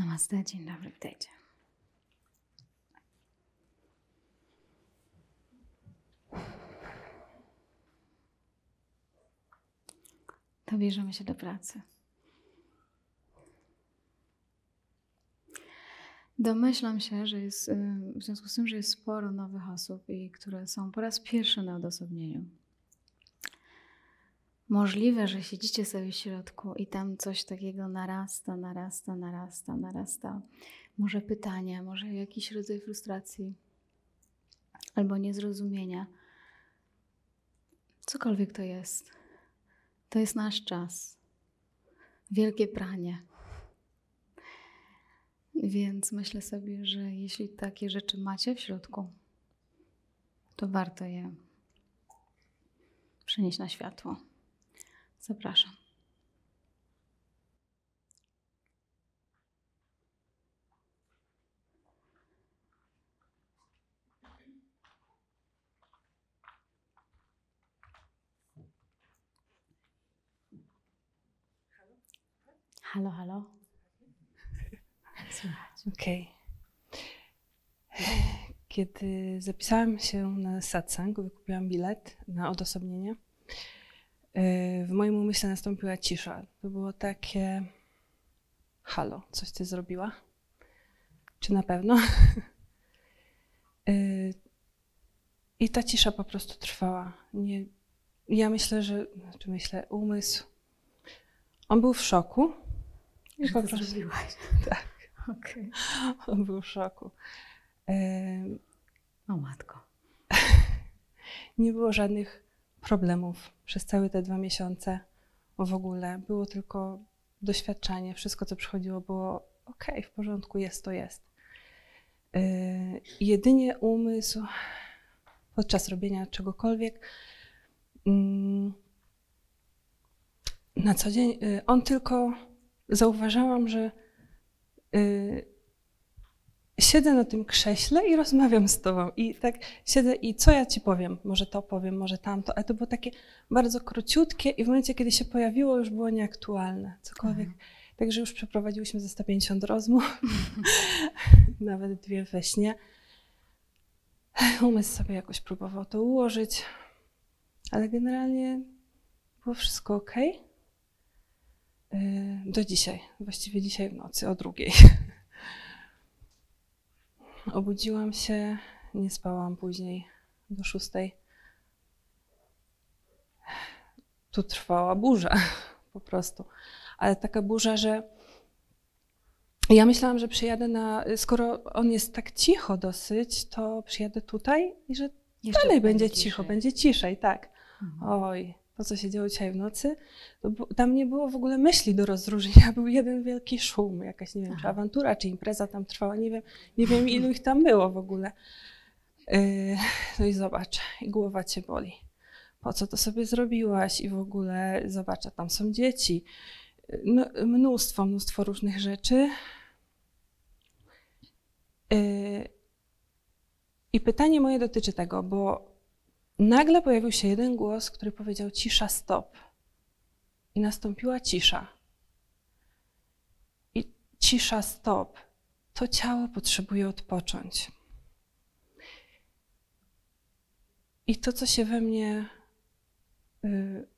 Namaste, dzień dobry, witajcie. To bierzemy się do pracy. Domyślam się, że jest, y, w związku z tym, że jest sporo nowych osób, i które są po raz pierwszy na odosobnieniu. Możliwe, że siedzicie sobie w środku i tam coś takiego narasta, narasta, narasta, narasta. Może pytania, może jakiś rodzaj frustracji albo niezrozumienia. Cokolwiek to jest. To jest nasz czas. Wielkie pranie. Więc myślę sobie, że jeśli takie rzeczy macie w środku, to warto je przenieść na światło. Zapraszam. Halo, halo. Słychać. Okej. Kiedy zapisałam się na satsang, wykupiłam bilet na odosobnienie, w moim umyśle nastąpiła cisza. To było takie halo, coś ty zrobiła? Czy na pewno? Yy, I ta cisza po prostu trwała. Nie, ja myślę, że, znaczy myślę, umysł, on był w szoku. I Że po prostu, zrobiłaś. tak, Okej. on był w szoku. Yy, O matko. Nie było żadnych problemów przez całe te dwa miesiące w ogóle. Było tylko doświadczanie. Wszystko, co przychodziło, było ok, w porządku, jest to jest. Yy, jedynie umysł podczas robienia czegokolwiek mm, na co dzień, yy, on tylko zauważałam, że yy, siedzę na tym krześle i rozmawiam z tobą. I tak siedzę i co ja ci powiem? Może to powiem, może tamto. Ale to było takie bardzo króciutkie i w momencie, kiedy się pojawiło, już było nieaktualne. Cokolwiek. Także już przeprowadziłyśmy ze 150 rozmów, nawet dwie we śnie. Umysł sobie jakoś próbował to ułożyć, ale generalnie było wszystko ok. Do dzisiaj, właściwie dzisiaj w nocy o drugiej. Obudziłam się, nie spałam później do szóstej. Tu trwała burza, po prostu. Ale taka burza, że ja myślałam, że przyjadę na. Skoro on jest tak cicho dosyć, to przyjadę tutaj i że Jeszcze dalej będzie cicho, będzie ciszej, tak. Mhm. Oj, to co się działo dzisiaj w nocy, tam nie było w ogóle myśli do rozróżnienia, był jeden wielki szum, jakaś, nie wiem, czy awantura, czy impreza tam trwała, nie wiem, nie wiem ilu ich tam było w ogóle. Yy, no i zobacz, i głowa cię boli. Po co to sobie zrobiłaś? I w ogóle zobacz, a tam są dzieci. No, mnóstwo, mnóstwo różnych rzeczy. Yy, I pytanie moje dotyczy tego, bo nagle pojawił się jeden głos, który powiedział: Cisza, stop. I nastąpiła cisza. I cisza, stop. To ciało potrzebuje odpocząć. I to, co się we mnie y,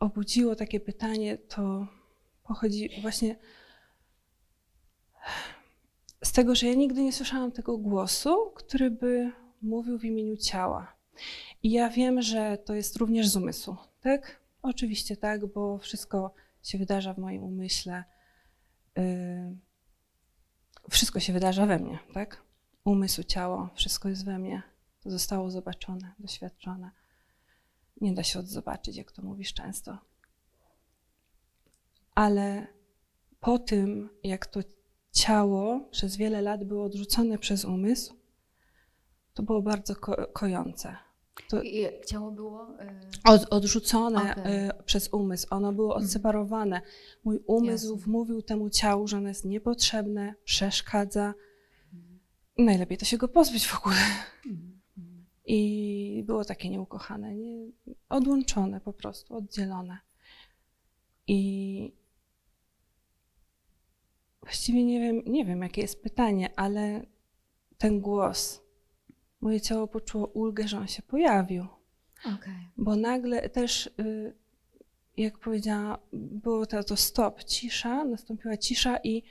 obudziło, takie pytanie, to pochodzi właśnie z tego, że ja nigdy nie słyszałam tego głosu, który by mówił w imieniu ciała. I ja wiem, że to jest również z umysłu, tak? Oczywiście tak, bo wszystko się wydarza w moim umyśle. Yy, wszystko się wydarza we mnie, tak? Umysł, ciało, wszystko jest we mnie. To zostało zobaczone, doświadczone. Nie da się odzobaczyć, jak to mówisz często. Ale po tym, jak to ciało przez wiele lat było odrzucone przez umysł, to było bardzo ko- kojące. To I ciało było. y, od, odrzucone Okej. y, przez umysł, ono było Mhm. odseparowane. Mój umysł Jasne. wmówił temu ciału, że ono jest niepotrzebne, przeszkadza. Najlepiej to się go pozbyć w ogóle. Mhm. Mhm. I było takie nieukochane, nie, odłączone po prostu, oddzielone. I właściwie nie wiem, nie wiem, jakie jest pytanie, ale ten głos, moje ciało poczuło ulgę, że on się pojawił. Okej. Bo nagle też, y, jak powiedziała, było to, to stop, cisza, nastąpiła cisza i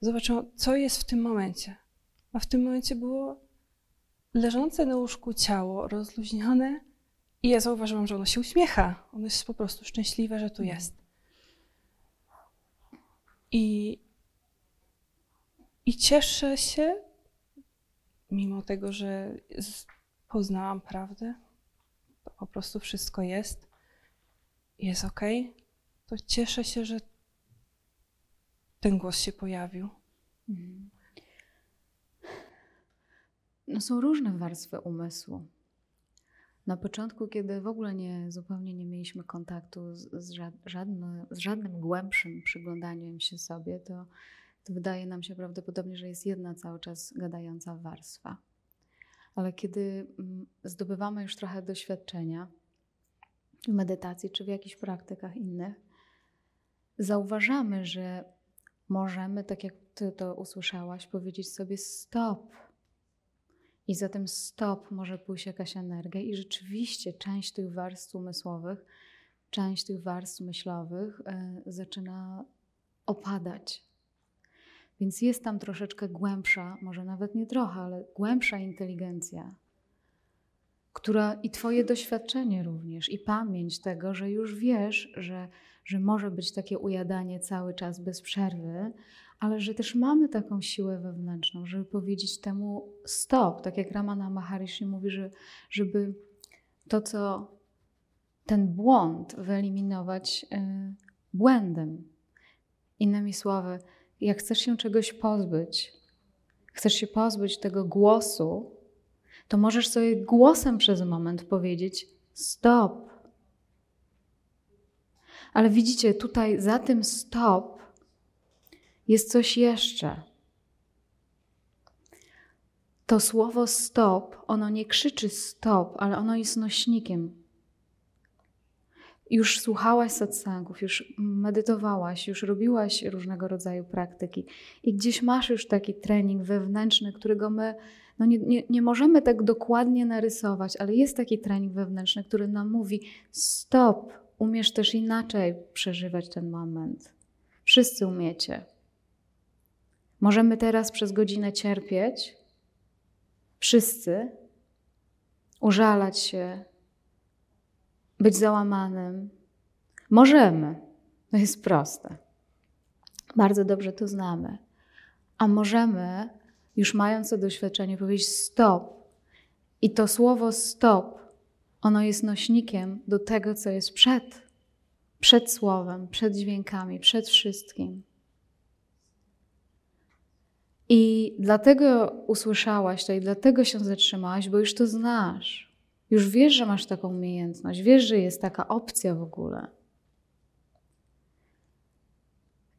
zobaczyłam, co jest w tym momencie. A w tym momencie było leżące na łóżku ciało, rozluźnione i ja zauważyłam, że ono się uśmiecha. Ono jest po prostu szczęśliwe, że tu jest. I, i cieszę się, mimo tego, że poznałam prawdę, to po prostu wszystko jest, jest ok, to cieszę się, że ten głos się pojawił. No są różne warstwy umysłu. Na początku, kiedy w ogóle nie, zupełnie nie mieliśmy kontaktu z, z, ża- żadne, z żadnym głębszym przyglądaniem się sobie, to, to wydaje nam się prawdopodobnie, że jest jedna cały czas gadająca warstwa. Ale kiedy mm, zdobywamy już trochę doświadczenia w medytacji czy w jakichś praktykach innych, zauważamy, że możemy, tak jak ty to usłyszałaś, powiedzieć sobie stop. I za tym stop może pójść jakaś energia, i rzeczywiście część tych warstw umysłowych, część tych warstw myślowych e, zaczyna opadać. Więc jest tam troszeczkę głębsza, może nawet nie trochę, ale głębsza inteligencja, która i Twoje doświadczenie również, i pamięć tego, że już wiesz, że, że może być takie ujadanie cały czas bez przerwy, ale że też mamy taką siłę wewnętrzną, żeby powiedzieć temu stop. Tak jak Ramana Maharishi mówi, że, żeby to, co ten błąd wyeliminować y, błędem. Innymi słowy, jak chcesz się czegoś pozbyć, chcesz się pozbyć tego głosu, to możesz sobie głosem przez moment powiedzieć stop. Ale widzicie, tutaj za tym stop jest coś jeszcze. To słowo stop, ono nie krzyczy stop, ale ono jest nośnikiem. Już słuchałaś satsangów, już medytowałaś, już robiłaś różnego rodzaju praktyki i gdzieś masz już taki trening wewnętrzny, którego my no nie, nie, nie możemy tak dokładnie narysować, ale jest taki trening wewnętrzny, który nam mówi stop, umiesz też inaczej przeżywać ten moment. Wszyscy umiecie. Możemy teraz przez godzinę cierpieć, wszyscy, użalać się, być załamanym. Możemy. To jest proste. Bardzo dobrze to znamy. A możemy, już mając to doświadczenie, powiedzieć stop. I to słowo stop, ono jest nośnikiem do tego, co jest przed. Przed słowem, przed dźwiękami, przed wszystkim. I dlatego usłyszałaś to i dlatego się zatrzymałaś, bo już to znasz. Już wiesz, że masz taką umiejętność, wiesz, że jest taka opcja w ogóle.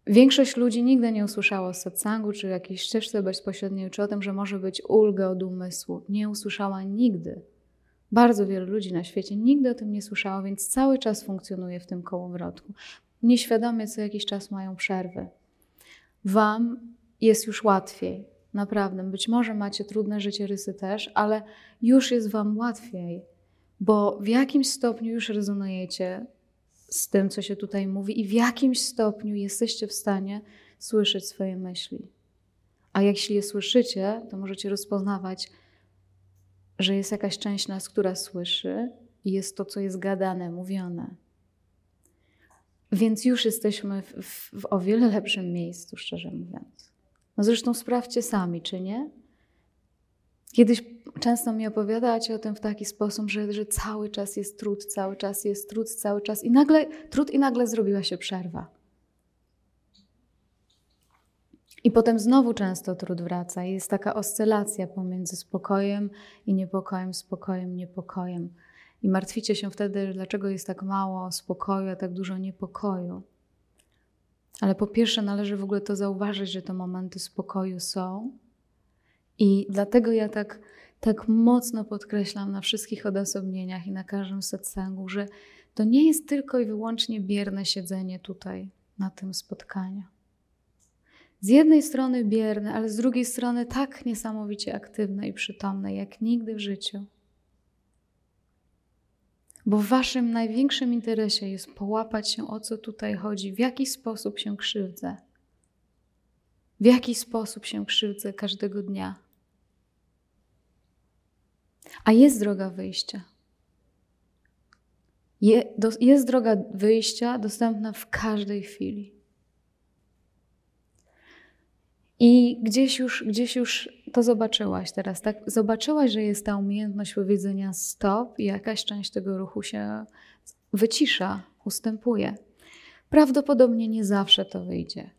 Większość ludzi nigdy nie usłyszała o satsangu czy jakiejś ścieżce bezpośredniej, czy o tym, że może być ulga od umysłu. Nie usłyszała nigdy. Bardzo wielu ludzi na świecie nigdy o tym nie słyszało, więc cały czas funkcjonuje w tym kołowrotku. Nieświadomie co jakiś czas mają przerwy. Wam jest już łatwiej. Naprawdę, być może macie trudne życie rysy też, ale już jest Wam łatwiej, bo w jakimś stopniu już rezonujecie z tym, co się tutaj mówi, i w jakimś stopniu jesteście w stanie słyszeć swoje myśli. A jeśli je słyszycie, to możecie rozpoznawać, że jest jakaś część nas, która słyszy, i jest to, co jest gadane, mówione. Więc już jesteśmy w, w, w o wiele lepszym miejscu, szczerze mówiąc. No zresztą sprawdźcie sami, czy nie? Kiedyś często mi opowiadacie o tym w taki sposób, że, że cały czas jest trud, cały czas jest trud, cały czas i nagle trud i nagle zrobiła się przerwa. I potem znowu często trud wraca i jest taka oscylacja pomiędzy spokojem i niepokojem, spokojem, niepokojem. I martwicie się wtedy, dlaczego jest tak mało spokoju, a tak dużo niepokoju. Ale po pierwsze, należy w ogóle to zauważyć, że te momenty spokoju są. I dlatego ja tak, tak mocno podkreślam na wszystkich odosobnieniach i na każdym satsangu, że to nie jest tylko i wyłącznie bierne siedzenie tutaj na tym spotkaniu. z jednej strony bierne, ale z drugiej strony tak niesamowicie aktywne i przytomne, jak nigdy w życiu. Bo waszym największym interesie jest połapać się, o co tutaj chodzi, w jaki sposób się krzywdzę. W jaki sposób się krzywdzę każdego dnia. A jest droga wyjścia. Je, do, jest droga wyjścia dostępna w każdej chwili. I gdzieś już, gdzieś już to zobaczyłaś teraz, tak? Zobaczyłaś, że jest ta umiejętność powiedzenia stop i jakaś część tego ruchu się wycisza, ustępuje. Prawdopodobnie nie zawsze to wyjdzie.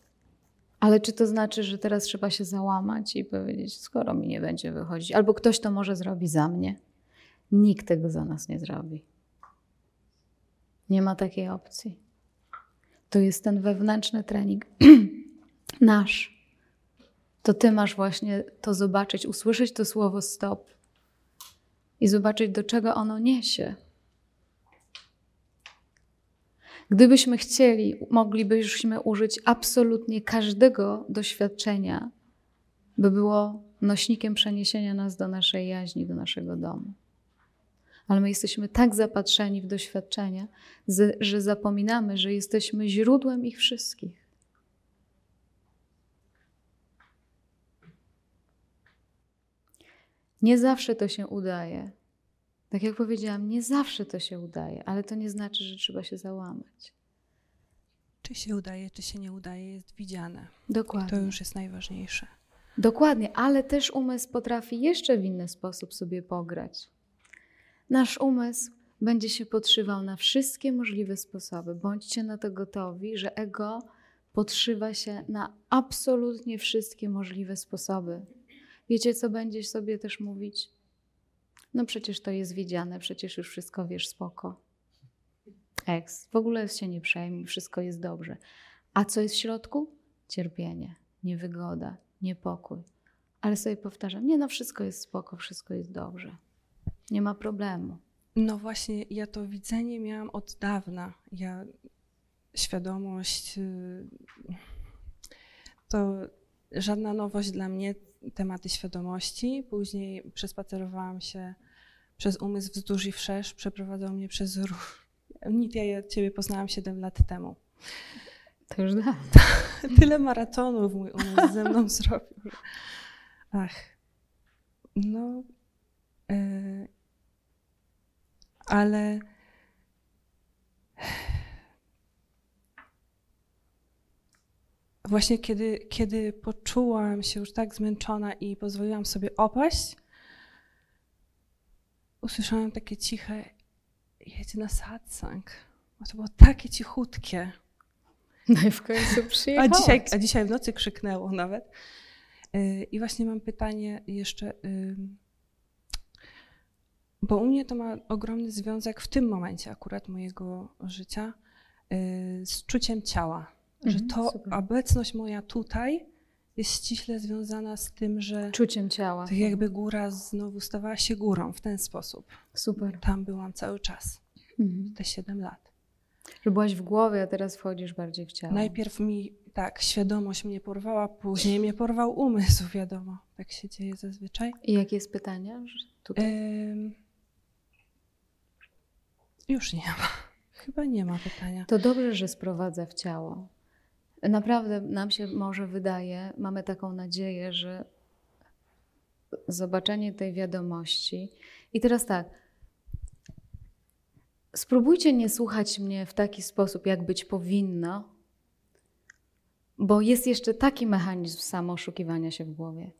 Ale czy to znaczy, że teraz trzeba się załamać i powiedzieć, skoro mi nie będzie wychodzić, albo ktoś to może zrobi za mnie? Nikt tego za nas nie zrobi. Nie ma takiej opcji. To jest ten wewnętrzny trening nasz. To ty masz właśnie to zobaczyć, usłyszeć to słowo stop i zobaczyć, do czego ono niesie. Gdybyśmy chcieli, moglibyśmy użyć absolutnie każdego doświadczenia, by było nośnikiem przeniesienia nas do naszej jaźni, do naszego domu. Ale my jesteśmy tak zapatrzeni w doświadczenia, że zapominamy, że jesteśmy źródłem ich wszystkich. Nie zawsze to się udaje. Tak jak powiedziałam, nie zawsze to się udaje, ale to nie znaczy, że trzeba się załamać. Czy się udaje, czy się nie udaje, jest widziane. Dokładnie. I to już jest najważniejsze. Dokładnie, ale też umysł potrafi jeszcze w inny sposób sobie pograć. Nasz umysł będzie się podszywał na wszystkie możliwe sposoby. Bądźcie na to gotowi, że ego podszywa się na absolutnie wszystkie możliwe sposoby. Wiecie, co będzie sobie też mówić? No przecież to jest widziane, przecież już wszystko wiesz spoko. Eks, w ogóle się nie przejmuj, wszystko jest dobrze. A co jest w środku? Cierpienie, niewygoda, niepokój. Ale sobie powtarzam, nie no, wszystko jest spoko, wszystko jest dobrze. Nie ma problemu. No właśnie, ja to widzenie miałam od dawna. Ja świadomość y, to żadna nowość dla mnie, tematy świadomości. Później przespacerowałam się przez umysł wzdłuż i wszerz, przeprowadzał mnie przez ruch. Nic, ja Ciebie poznałam 7 lat temu. To już da. Tyle maratonów mój umysł ze mną zrobił. Ach. No. Yy, ale właśnie kiedy, kiedy poczułam się już tak zmęczona i pozwoliłam sobie opaść, usłyszałam takie ciche jedź na satsang. Bo to było takie cichutkie. No i w końcu przyjechałaś. A dzisiaj, a dzisiaj w nocy krzyknęło nawet. Y, I właśnie mam pytanie jeszcze, bo u mnie to ma ogromny związek w tym momencie akurat mojego życia y, z czuciem ciała. Że Mhm, to super. obecność moja tutaj jest ściśle związana z tym, że Czuciem ciała. tak jakby góra znowu stawała się górą w ten sposób. Super. Tam byłam cały czas, Mhm. te 7 lat. Że byłaś w głowie, a teraz wchodzisz bardziej w ciało. Najpierw mi tak, świadomość mnie porwała, później mnie porwał umysł, wiadomo. Tak się dzieje zazwyczaj. I jakie jest pytanie? Tutaj? Ym, już nie ma. Chyba nie ma pytania. To dobrze, że sprowadza w ciało. Naprawdę nam się może wydaje, mamy taką nadzieję, że zobaczenie tej wiadomości. I teraz tak. Spróbujcie nie słuchać mnie w taki sposób, jak być powinno, bo jest jeszcze taki mechanizm samooszukiwania się w głowie.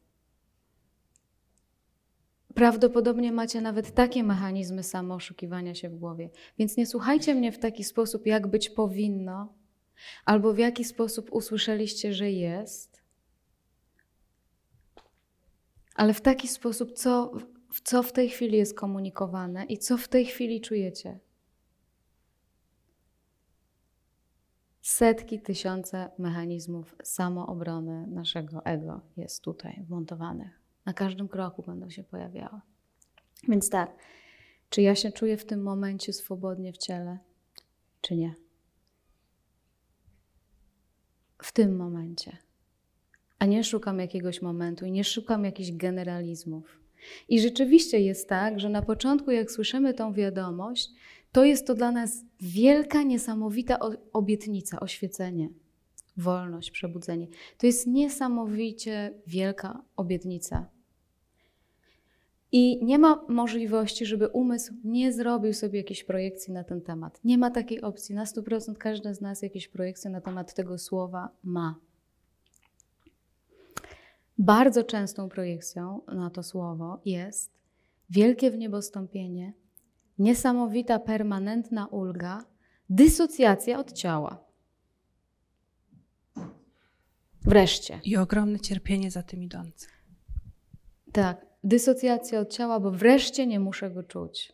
Prawdopodobnie macie nawet takie mechanizmy samooszukiwania się w głowie. Więc nie słuchajcie mnie w taki sposób, jak być powinno, albo w jaki sposób usłyszeliście, że jest, ale w taki sposób, co, co w tej chwili jest komunikowane i co w tej chwili czujecie. Setki, tysiące mechanizmów samoobrony naszego ego jest tutaj wmontowanych. Na każdym kroku będą się pojawiały. Więc tak, czy ja się czuję w tym momencie swobodnie w ciele, czy nie? W tym momencie. a nie szukam jakiegoś momentu i nie szukam jakichś generalizmów. I rzeczywiście jest tak, że na początku, jak słyszymy tą wiadomość, to jest to dla nas wielka, niesamowita obietnica, oświecenie, wolność, przebudzenie. To jest niesamowicie wielka obietnica. I nie ma możliwości, żeby umysł nie zrobił sobie jakiejś projekcji na ten temat. Nie ma takiej opcji. Na 100% każdy z nas jakieś projekcje na temat tego słowa ma. Bardzo częstą projekcją na to słowo jest wielkie w niebostąpienie, niesamowita, permanentna ulga, dysocjacja od ciała. Wreszcie. I ogromne cierpienie za tym idące. Tak, dysocjacja od ciała, bo wreszcie nie muszę go czuć.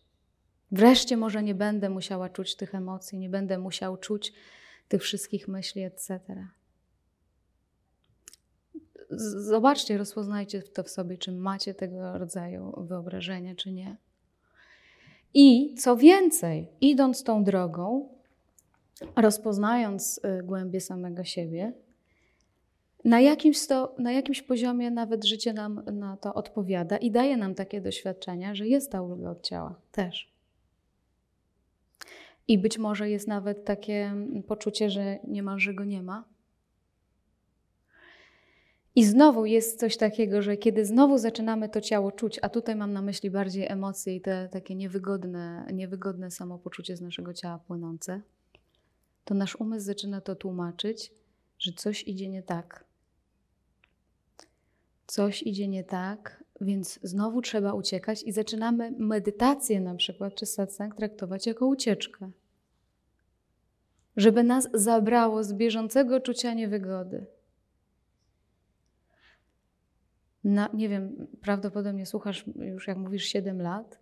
Wreszcie może nie będę musiała czuć tych emocji, nie będę musiał czuć tych wszystkich myśli, etc. Zobaczcie, rozpoznajcie to w sobie, czy macie tego rodzaju wyobrażenie, czy nie. I co więcej, idąc tą drogą, rozpoznając y, głębie samego siebie, na jakimś, sto, na jakimś poziomie nawet życie nam na to odpowiada i daje nam takie doświadczenia, że jest ta ulga od ciała też. I być może jest nawet takie poczucie, że niemalże go nie ma. I znowu jest coś takiego, że kiedy znowu zaczynamy to ciało czuć, a tutaj mam na myśli bardziej emocje i te takie niewygodne, niewygodne samopoczucie z naszego ciała płynące, to nasz umysł zaczyna to tłumaczyć, że coś idzie nie tak coś idzie nie tak, więc znowu trzeba uciekać i zaczynamy medytację na przykład czy satsang traktować jako ucieczkę. Żeby nas zabrało z bieżącego czucia niewygody. Na, nie wiem, prawdopodobnie słuchasz już, jak mówisz, 7 lat.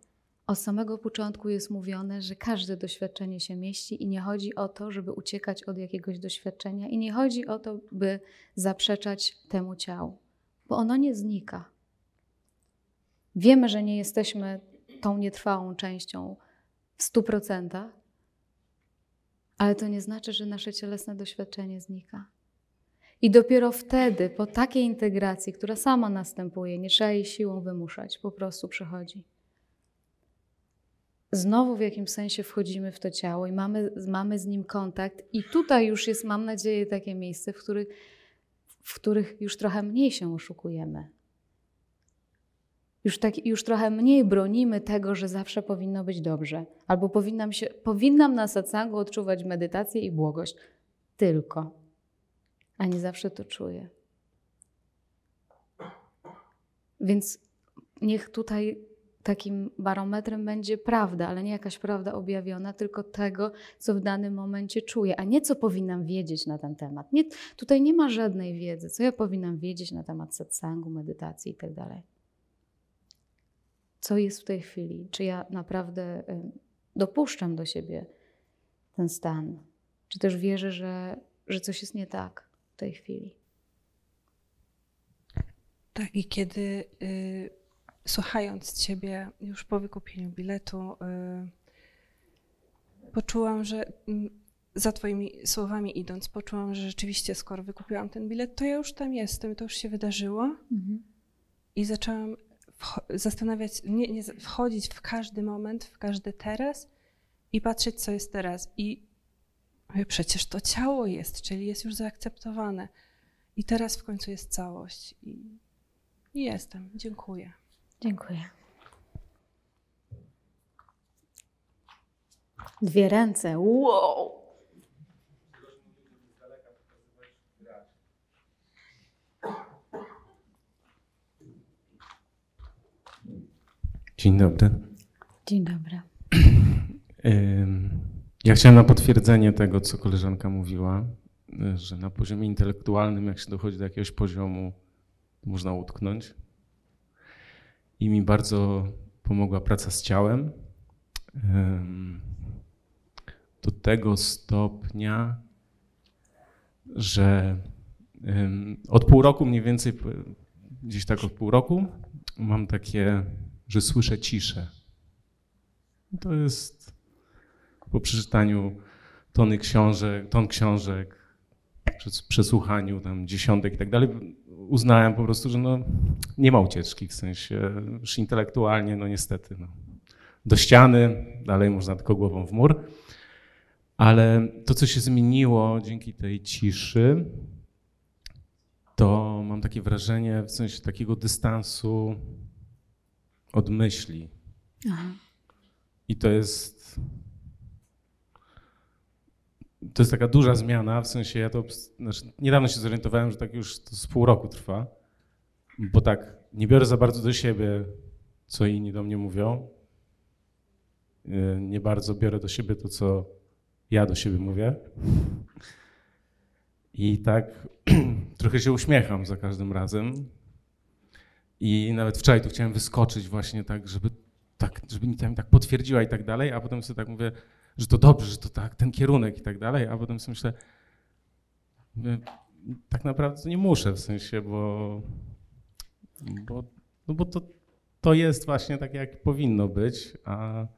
Od samego początku jest mówione, że każde doświadczenie się mieści i nie chodzi o to, żeby uciekać od jakiegoś doświadczenia i nie chodzi o to, by zaprzeczać temu ciału bo ono nie znika. Wiemy, że nie jesteśmy tą nietrwałą częścią w stu procentach, ale to nie znaczy, że nasze cielesne doświadczenie znika. I dopiero wtedy, po takiej integracji, która sama następuje, nie trzeba jej siłą wymuszać, po prostu przychodzi. Znowu w jakimś sensie wchodzimy w to ciało i mamy, mamy z nim kontakt, i tutaj już jest, mam nadzieję, takie miejsce, w którym w których już trochę mniej się oszukujemy. Już, tak, już trochę mniej bronimy tego, że zawsze powinno być dobrze, albo powinnam, się, powinnam na satsangu odczuwać medytację i błogość. Tylko. A nie zawsze to czuję. Więc niech tutaj takim barometrem będzie prawda, ale nie jakaś prawda objawiona, tylko tego, co w danym momencie czuję, a nie co powinnam wiedzieć na ten temat. Nie, tutaj nie ma żadnej wiedzy, co ja powinnam wiedzieć na temat satsangu, medytacji itd. Tak co jest w tej chwili? Czy ja naprawdę dopuszczam do siebie ten stan? Czy też wierzę, że, że coś jest nie tak w tej chwili? Tak, i kiedy. Y słuchając Ciebie już po wykupieniu biletu, yy, poczułam, że yy, za Twoimi słowami idąc, poczułam, że rzeczywiście skoro wykupiłam ten bilet, to ja już tam jestem, to już się wydarzyło. Mhm. I zaczęłam zastanawiać, nie, nie, wchodzić w każdy moment, w każdy teraz i patrzeć, co jest teraz. I mówię, przecież to ciało jest, czyli jest już zaakceptowane. I teraz w końcu jest całość. I, i jestem. Dziękuję. Dziękuję. Dwie ręce. Wow! Dzień dobry. Dzień dobry. Ja chciałem na potwierdzenie tego, co koleżanka mówiła, że na poziomie intelektualnym, jak się dochodzi do jakiegoś poziomu, można utknąć i mi bardzo pomogła praca z ciałem. Do tego stopnia, że od pół roku mniej więcej, gdzieś tak od pół roku, mam takie, że słyszę ciszę. To jest po przeczytaniu tony książek, ton książek, przesłuchaniu tam dziesiątek i tak dalej, uznałem po prostu, że no, nie ma ucieczki, w sensie już intelektualnie, no niestety, no, do ściany, dalej można tylko głową w mur. Ale to, co się zmieniło dzięki tej ciszy, to mam takie wrażenie w sensie takiego dystansu od myśli. Aha. I to jest. To jest taka duża zmiana, w sensie ja to. Znaczy, niedawno się zorientowałem, że tak już to z pół roku trwa, bo tak nie biorę za bardzo do siebie, co inni do mnie mówią. Yy, Nie bardzo biorę do siebie to, co ja do siebie mówię. I tak trochę się uśmiecham za każdym razem. I nawet wczoraj tu chciałem wyskoczyć właśnie tak, żeby tak, żeby mi tam tak potwierdziła i tak dalej, a potem sobie tak mówię, że to dobrze, że to tak, ten kierunek i tak dalej, a potem sobie myślę, tak naprawdę to nie muszę w sensie, bo, bo, no bo to, to jest właśnie tak, jak powinno być, a y,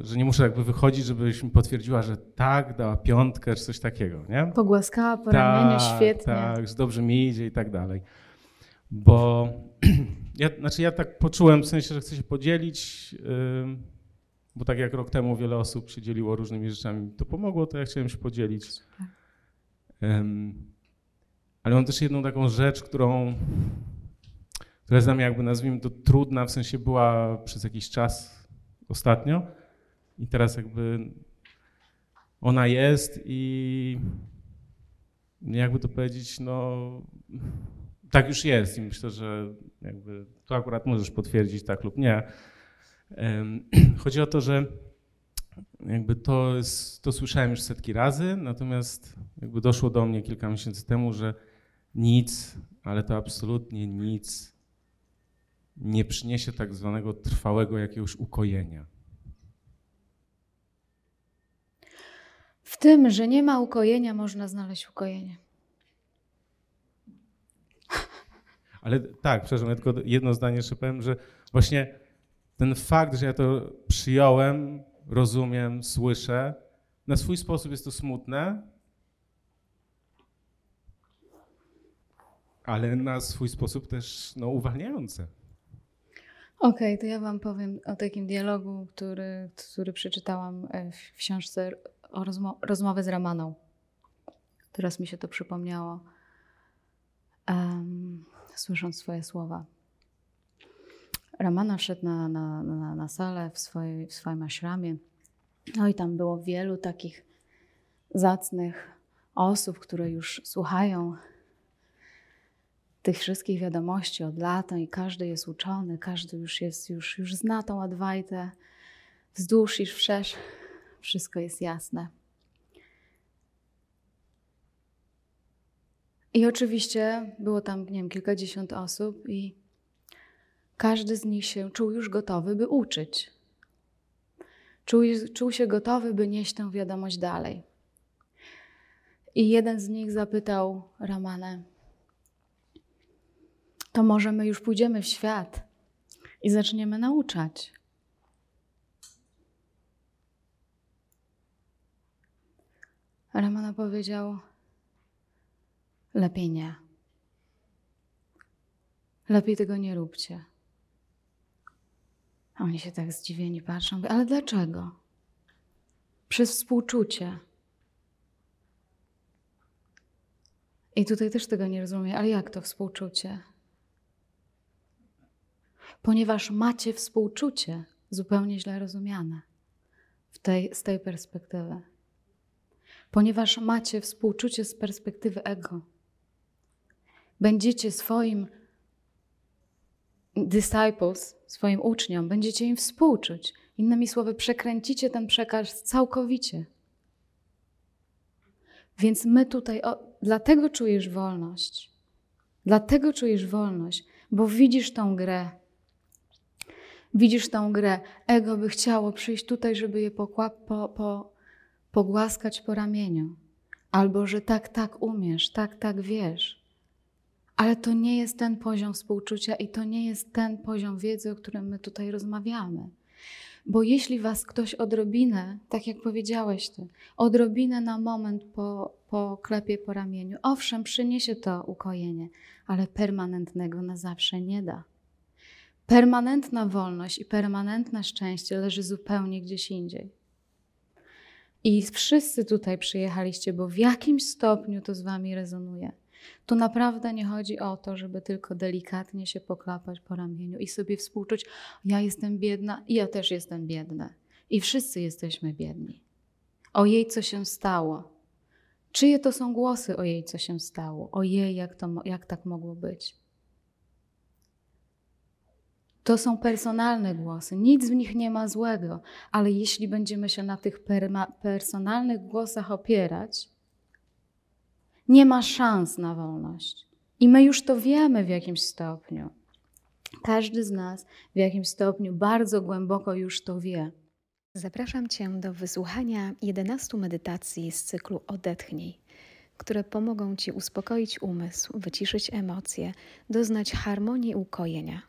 że nie muszę jakby wychodzić, żebyś mi potwierdziła, że tak, dała piątkę, czy coś takiego, nie? Pogłaskała po ramieniu, Tak, świetnie. Tak, że dobrze mi idzie i tak dalej. Bo ja, znaczy ja tak poczułem w sensie, że chcę się podzielić, ym, bo tak jak rok temu wiele osób się dzieliło różnymi rzeczami, to pomogło, to ja chciałem się podzielić. Ym, ale mam też jedną taką rzecz, którą, która jest dla mnie jakby nazwijmy to trudna, w sensie była przez jakiś czas ostatnio i teraz jakby ona jest i jakby to powiedzieć, no tak już jest i myślę, że jakby to akurat możesz potwierdzić tak lub nie. Chodzi o to, że jakby to, jest, to słyszałem już setki razy, natomiast jakby doszło do mnie kilka miesięcy temu, że nic, ale to absolutnie nic nie przyniesie tak zwanego trwałego jakiegoś ukojenia. W tym, że nie ma ukojenia, można znaleźć ukojenie. Ale tak, przepraszam, ja tylko jedno zdanie jeszcze powiem, że właśnie ten fakt, że ja to przyjąłem, rozumiem, słyszę, na swój sposób jest to smutne, ale na swój sposób też no, uwalniające. Okej, to ja Wam powiem o takim dialogu, który, który przeczytałam e, w książce o rozmo- rozmowy z Ramaną. Teraz mi się to przypomniało, em, słysząc swoje słowa. Ramana wszedł na, na, na, na salę w, swojej, w swoim ashramie. No i tam było wielu takich zacnych osób, które już słuchają tych wszystkich wiadomości od lat i każdy jest uczony, każdy już jest, już, już zna tą Adwaitę wzdłuż i wszerz. Wszystko jest jasne. I oczywiście było tam, nie wiem, kilkadziesiąt osób i każdy z nich się czuł już gotowy, by uczyć. Czuł, czuł się gotowy, by nieść tę wiadomość dalej. I jeden z nich zapytał Ramanę, to może my już pójdziemy w świat i zaczniemy nauczać. Ramana powiedział: Lepiej nie. Lepiej tego nie róbcie. Oni się tak zdziwieni patrzą. Ale dlaczego? Przez współczucie. I tutaj też tego nie rozumiem, ale jak to współczucie? Ponieważ macie współczucie, zupełnie źle rozumiane w tej, z tej perspektywy. Ponieważ macie współczucie z perspektywy ego. Będziecie swoim disciples, swoim uczniom, będziecie im współczuć. Innymi słowy, przekręcicie ten przekaz całkowicie. Więc my tutaj, o, dlatego czujesz wolność. Dlatego czujesz wolność, bo widzisz tą grę. Widzisz tą grę. Ego by chciało przyjść tutaj, żeby je pokła, po, po, pogłaskać po ramieniu. Albo, że tak, tak umiesz, tak, tak wiesz. Ale to nie jest ten poziom współczucia i to nie jest ten poziom wiedzy, o którym my tutaj rozmawiamy. Bo jeśli was ktoś odrobinę, tak jak powiedziałeś ty, odrobinę na moment po, po klepie po ramieniu, owszem, przyniesie to ukojenie, ale permanentnego na zawsze nie da. Permanentna wolność i permanentne szczęście leży zupełnie gdzieś indziej. I wszyscy tutaj przyjechaliście, bo w jakimś stopniu to z wami rezonuje. Tu naprawdę nie chodzi o to, żeby tylko delikatnie się poklapać po ramieniu i sobie współczuć, ja jestem biedna i ja też jestem biedna. I wszyscy jesteśmy biedni. O jej, co się stało. Czyje to są głosy o jej, co się stało? O jej, jak, to, jak tak mogło być? To są personalne głosy, nic w nich nie ma złego, ale jeśli będziemy się na tych personalnych głosach opierać, nie ma szans na wolność. I my już to wiemy w jakimś stopniu. Każdy z nas w jakimś stopniu bardzo głęboko już to wie. Zapraszam Cię do wysłuchania 11 medytacji z cyklu Odetchnij, które pomogą Ci uspokoić umysł, wyciszyć emocje, doznać harmonii i ukojenia.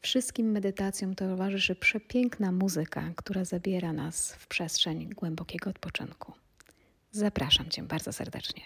Wszystkim medytacjom towarzyszy przepiękna muzyka, która zabiera nas w przestrzeń głębokiego odpoczynku. Zapraszam Cię bardzo serdecznie.